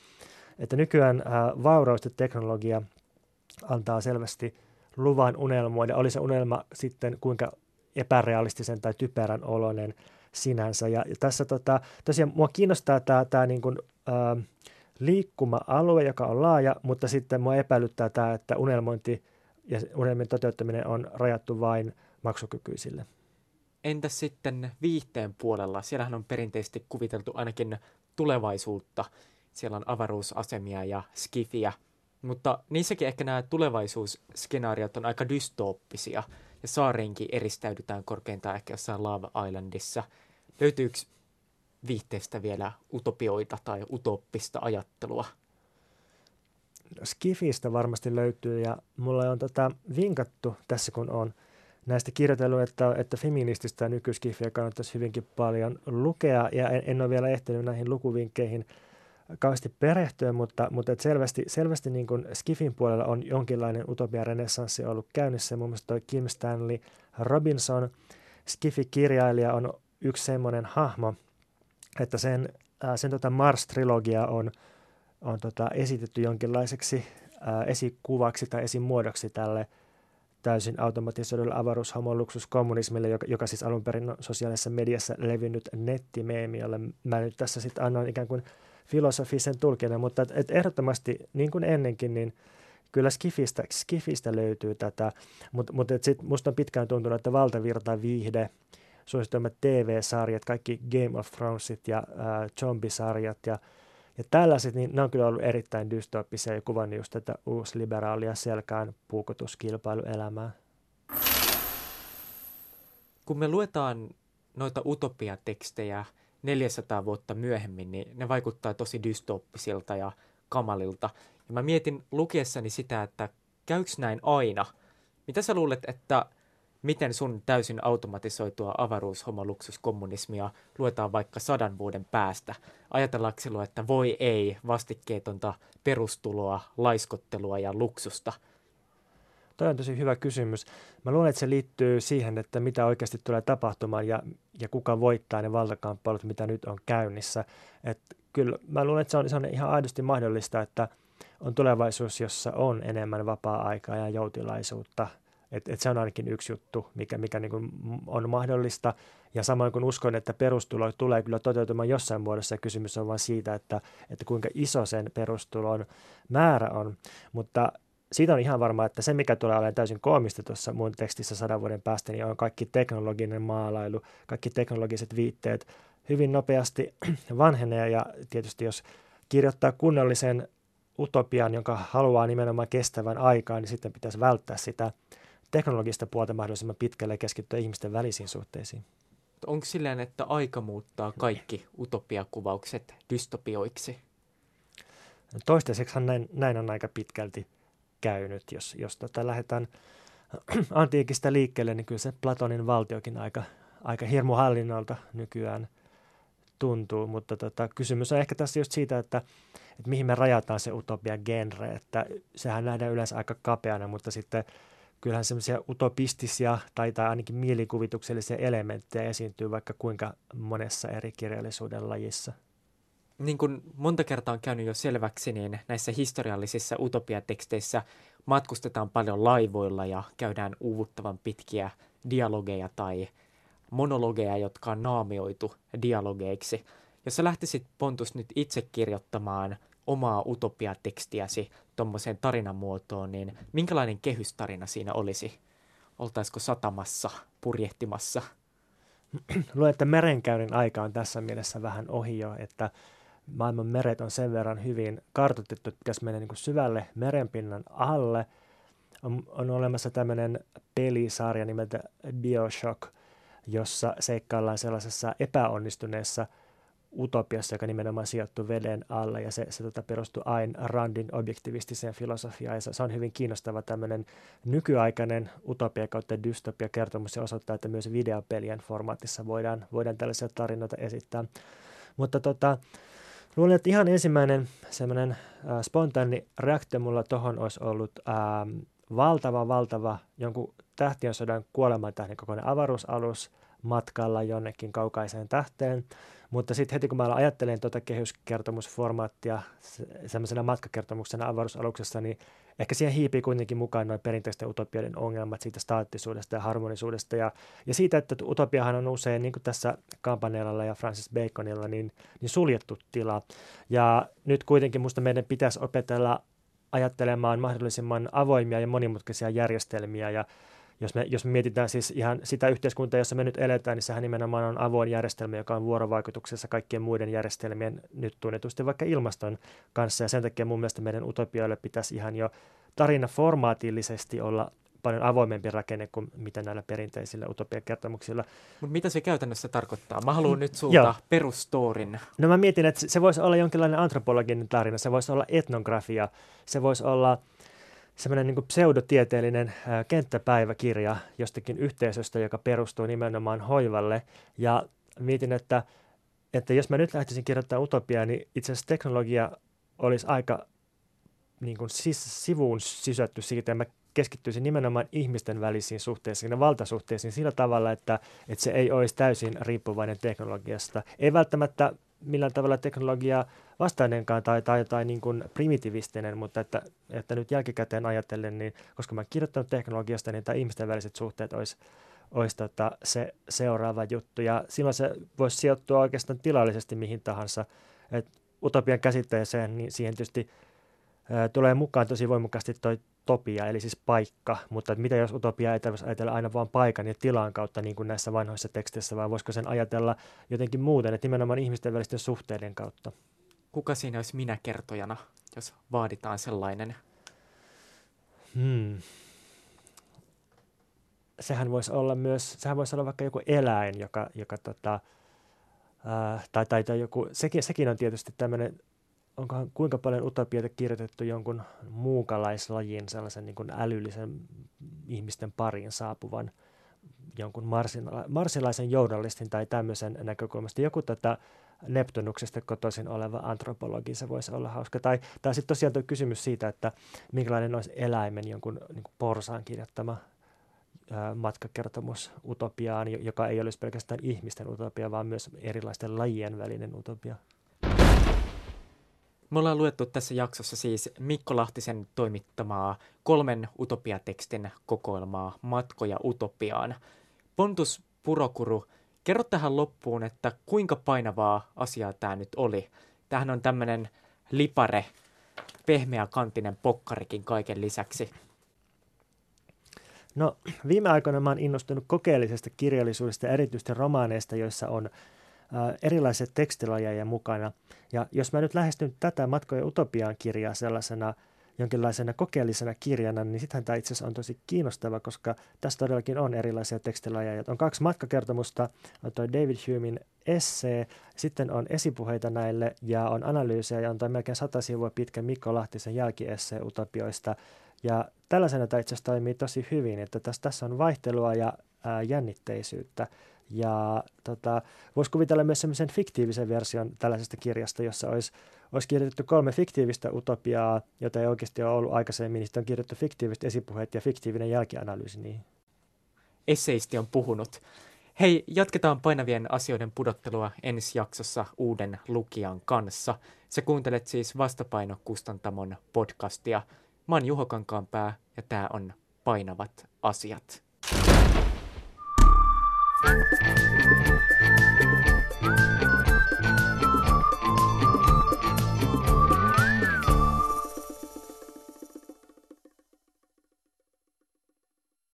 että nykyään ää, vauraus ja teknologia antaa selvästi luvan unelmoida. Oli se unelma sitten kuinka epärealistisen tai typerän oloinen sinänsä. Ja, ja tässä tota, tosiaan mua kiinnostaa tämä, tämä niin kuin, ää, liikkuma-alue, joka on laaja, mutta sitten mua epäilyttää tämä, että unelmointi ja unelmien toteuttaminen on rajattu vain maksukykyisille. Entäs sitten viihteen puolella? Siellähän on perinteisesti kuviteltu ainakin tulevaisuutta. Siellä on avaruusasemia ja skifiä, mutta niissäkin ehkä nämä tulevaisuusskenaariot on aika dystooppisia, ja saariinkin eristäydytään korkeintaan ehkä jossain Lava Islandissa. Löytyykö viihteestä vielä utopioita tai utoppista ajattelua? Skifistä varmasti löytyy ja mulla on tota vinkattu tässä kun on näistä kirjoitellut, että, että feminististä nykyskifiä kannattaisi hyvinkin paljon lukea ja en, en ole vielä ehtinyt näihin lukuvinkkeihin kauheasti perehtyä, mutta, mutta et selvästi, selvästi niin kuin Skifin puolella on jonkinlainen utopia-renessanssi ollut käynnissä. Muun muassa toi Kim Stanley Robinson, Skifi-kirjailija, on yksi semmoinen hahmo, että sen, sen tota Mars-trilogia on – on tota, esitetty jonkinlaiseksi ää, esikuvaksi tai esimuodoksi tälle täysin automatisoidulle avaruushomoluksuskommunismille, joka, joka siis alun perin on sosiaalisessa mediassa levinnyt nettimeemi, jolle mä nyt tässä sitten annan ikään kuin filosofisen tulkinnan, mutta et, et ehdottomasti niin kuin ennenkin, niin kyllä Skifistä, Skifistä löytyy tätä, mutta mut, mut musta on pitkään tuntunut, että valtavirta viihde, suosituimmat TV-sarjat, kaikki Game of Thronesit ja äh, zombisarjat ja ja tällaiset, niin ne on kyllä ollut erittäin dystooppisia ja kuvannut just tätä uusliberaalia selkään puukotuskilpailuelämää. Kun me luetaan noita utopiatekstejä 400 vuotta myöhemmin, niin ne vaikuttaa tosi dystooppisilta ja kamalilta. Ja mä mietin lukiessani sitä, että käyks näin aina? Mitä sä luulet, että miten sun täysin automatisoitua avaruushomoluksuskommunismia luetaan vaikka sadan vuoden päästä? Ajatellaanko että voi ei, vastikkeetonta perustuloa, laiskottelua ja luksusta? Toi on tosi hyvä kysymys. Mä luulen, että se liittyy siihen, että mitä oikeasti tulee tapahtumaan ja, ja kuka voittaa ne valtakamppailut, mitä nyt on käynnissä. Et kyllä mä luulen, että se on, se on ihan aidosti mahdollista, että on tulevaisuus, jossa on enemmän vapaa-aikaa ja joutilaisuutta – et, et se on ainakin yksi juttu, mikä, mikä niin kuin on mahdollista. Ja samoin kuin uskon, että perustulo tulee kyllä toteutumaan jossain muodossa, kysymys on vain siitä, että, että kuinka iso sen perustulon määrä on. Mutta siitä on ihan varma, että se mikä tulee olemaan täysin koomista tuossa mun tekstissä sadan vuoden päästä, niin on kaikki teknologinen maalailu, kaikki teknologiset viitteet hyvin nopeasti vanhenee ja tietysti jos kirjoittaa kunnollisen utopian, jonka haluaa nimenomaan kestävän aikaan, niin sitten pitäisi välttää sitä teknologista puolta mahdollisimman pitkälle ja keskittyä ihmisten välisiin suhteisiin. Onko silleen, että aika muuttaa kaikki utopiakuvaukset dystopioiksi? Toistaiseksi näin, näin on aika pitkälti käynyt. Jos, jos tota lähdetään antiikista liikkeelle, niin kyllä se Platonin valtiokin aika, aika hirmuhallinnolta nykyään tuntuu. Mutta tota, kysymys on ehkä tässä just siitä, että, että mihin me rajataan se utopia genre. Että sehän nähdään yleensä aika kapeana, mutta sitten – kyllähän semmoisia utopistisia tai, tai ainakin mielikuvituksellisia elementtejä esiintyy vaikka kuinka monessa eri kirjallisuuden lajissa. Niin kuin monta kertaa on käynyt jo selväksi, niin näissä historiallisissa utopiateksteissä matkustetaan paljon laivoilla ja käydään uuvuttavan pitkiä dialogeja tai monologeja, jotka on naamioitu dialogeiksi. Jos sä lähtisit Pontus nyt itse kirjoittamaan omaa utopiatekstiäsi tuommoiseen tarinan muotoon, niin minkälainen kehystarina siinä olisi? Oltaisiko satamassa, purjehtimassa? Luulen, että merenkäynnin aika on tässä mielessä vähän ohi jo, että maailman meret on sen verran hyvin kartoitettu, että pitäisi mennä niin kuin syvälle merenpinnan alle, on, on olemassa tämmöinen pelisarja nimeltä Bioshock, jossa seikkaillaan sellaisessa epäonnistuneessa utopiassa, joka nimenomaan sijoittuu veden alla ja se, se tota, perustuu Ayn Randin objektivistiseen filosofiaan. Ja se, se on hyvin kiinnostava tämmöinen nykyaikainen utopia kautta dystopia kertomus ja osoittaa, että myös videopelien formaatissa voidaan, voidaan tällaisia tarinoita esittää. Mutta tota, luulen, että ihan ensimmäinen semmoinen äh, spontaani reaktio mulla tuohon olisi ollut ähm, valtava, valtava jonkun tähtien sodan kuolemantähden kokoinen avaruusalus matkalla jonnekin kaukaiseen tähteen. Mutta sitten heti kun mä ajattelen tuota kehyskertomusformaattia semmoisena matkakertomuksena avaruusaluksessa, niin ehkä siihen hiipii kuitenkin mukaan noin perinteisten utopioiden ongelmat siitä staattisuudesta ja harmonisuudesta ja, ja siitä, että utopiahan on usein, niin kuin tässä Campanellalla ja Francis Baconilla, niin, niin suljettu tila. Ja nyt kuitenkin musta meidän pitäisi opetella ajattelemaan mahdollisimman avoimia ja monimutkaisia järjestelmiä ja jos me, jos me mietitään siis ihan sitä yhteiskuntaa, jossa me nyt eletään, niin sehän nimenomaan on avoin järjestelmä, joka on vuorovaikutuksessa kaikkien muiden järjestelmien nyt tunnetusti vaikka ilmaston kanssa. Ja sen takia mun mielestä meidän utopioille pitäisi ihan jo tarinaformaatillisesti olla paljon avoimempi rakenne kuin mitä näillä perinteisillä utopiakertomuksilla. Mutta mitä se käytännössä tarkoittaa? Mä haluan nyt sulta perustoorin. No mä mietin, että se voisi olla jonkinlainen antropologinen tarina, se voisi olla etnografia, se voisi olla semmoinen niin pseudotieteellinen kenttäpäiväkirja jostakin yhteisöstä, joka perustuu nimenomaan hoivalle. Ja mietin, että, että jos mä nyt lähtisin kirjoittamaan utopiaa, niin itse asiassa teknologia olisi aika niin kuin sis, sivuun sysätty siitä, ja mä keskittyisin nimenomaan ihmisten välisiin suhteisiin ja valtasuhteisiin sillä tavalla, että, että se ei olisi täysin riippuvainen teknologiasta. Ei välttämättä millään tavalla teknologiaa vastainenkaan tai, tai, tai niin kuin primitivistinen, mutta että, että nyt jälkikäteen ajatellen, niin koska mä oon kirjoittanut teknologiasta, niin tämä ihmisten väliset suhteet olisi, olisi tota se seuraava juttu. Ja silloin se voisi sijoittua oikeastaan tilallisesti mihin tahansa. Et utopian käsitteeseen, niin siihen tietysti ää, tulee mukaan tosi voimakkaasti toi topia, eli siis paikka, mutta mitä jos utopia ei tarvitsisi ajatella aina vain paikan ja tilan kautta, niin kuin näissä vanhoissa teksteissä, vai voisiko sen ajatella jotenkin muuten, että nimenomaan ihmisten välisten suhteiden kautta? Kuka siinä olisi minä kertojana, jos vaaditaan sellainen? Hmm. Sehän voisi olla myös, sehän voisi olla vaikka joku eläin, joka, joka tota, äh, tai, tai, tai joku, sekin, sekin on tietysti tämmöinen onkohan kuinka paljon utopioita kirjoitettu jonkun muukalaislajin, sellaisen niin kuin älyllisen ihmisten pariin saapuvan jonkun marsila- marsilaisen journalistin tai tämmöisen näkökulmasta. Joku tätä Neptunuksesta kotoisin oleva antropologi, se voisi olla hauska. Tai, tai sitten tosiaan tuo kysymys siitä, että minkälainen olisi eläimen jonkun niin kuin porsaan kirjoittama matkakertomus utopiaan, joka ei olisi pelkästään ihmisten utopia, vaan myös erilaisten lajien välinen utopia. Me ollaan luettu tässä jaksossa siis Mikko Lahtisen toimittamaa kolmen utopiatekstin kokoelmaa Matkoja utopiaan. Pontus Purokuru, kerro tähän loppuun, että kuinka painavaa asiaa tämä nyt oli. Tähän on tämmöinen lipare, pehmeä kantinen pokkarikin kaiken lisäksi. No viime aikoina mä oon innostunut kokeellisesta kirjallisuudesta ja erityisesti romaaneista, joissa on erilaisia tekstilajeja mukana. Ja jos mä nyt lähestyn tätä Matkoja utopiaan kirjaa sellaisena jonkinlaisena kokeellisena kirjana, niin sittenhän tämä itse asiassa on tosi kiinnostava, koska tässä todellakin on erilaisia tekstilajeja. On kaksi matkakertomusta, on tuo David Humein essee, sitten on esipuheita näille ja on analyysejä ja on tuo melkein sata sivua pitkä Mikko Lahtisen jälkiessee utopioista. Ja tällaisena tämä itse asiassa toimii tosi hyvin, että tässä, tässä on vaihtelua ja ää, jännitteisyyttä. Ja tota, voisi kuvitella myös sellaisen fiktiivisen version tällaisesta kirjasta, jossa olisi, olisi kirjoitettu kolme fiktiivistä utopiaa, jota ei oikeasti ole ollut aikaisemmin. Niistä on kirjoitettu fiktiiviset esipuheet ja fiktiivinen jälkianalyysi niihin. Esseisti on puhunut. Hei, jatketaan painavien asioiden pudottelua ensi jaksossa uuden lukijan kanssa. Sä kuuntelet siis Vastapaino Kustantamon podcastia. Mä oon Juho Kankaanpää ja tää on Painavat asiat. Thank you.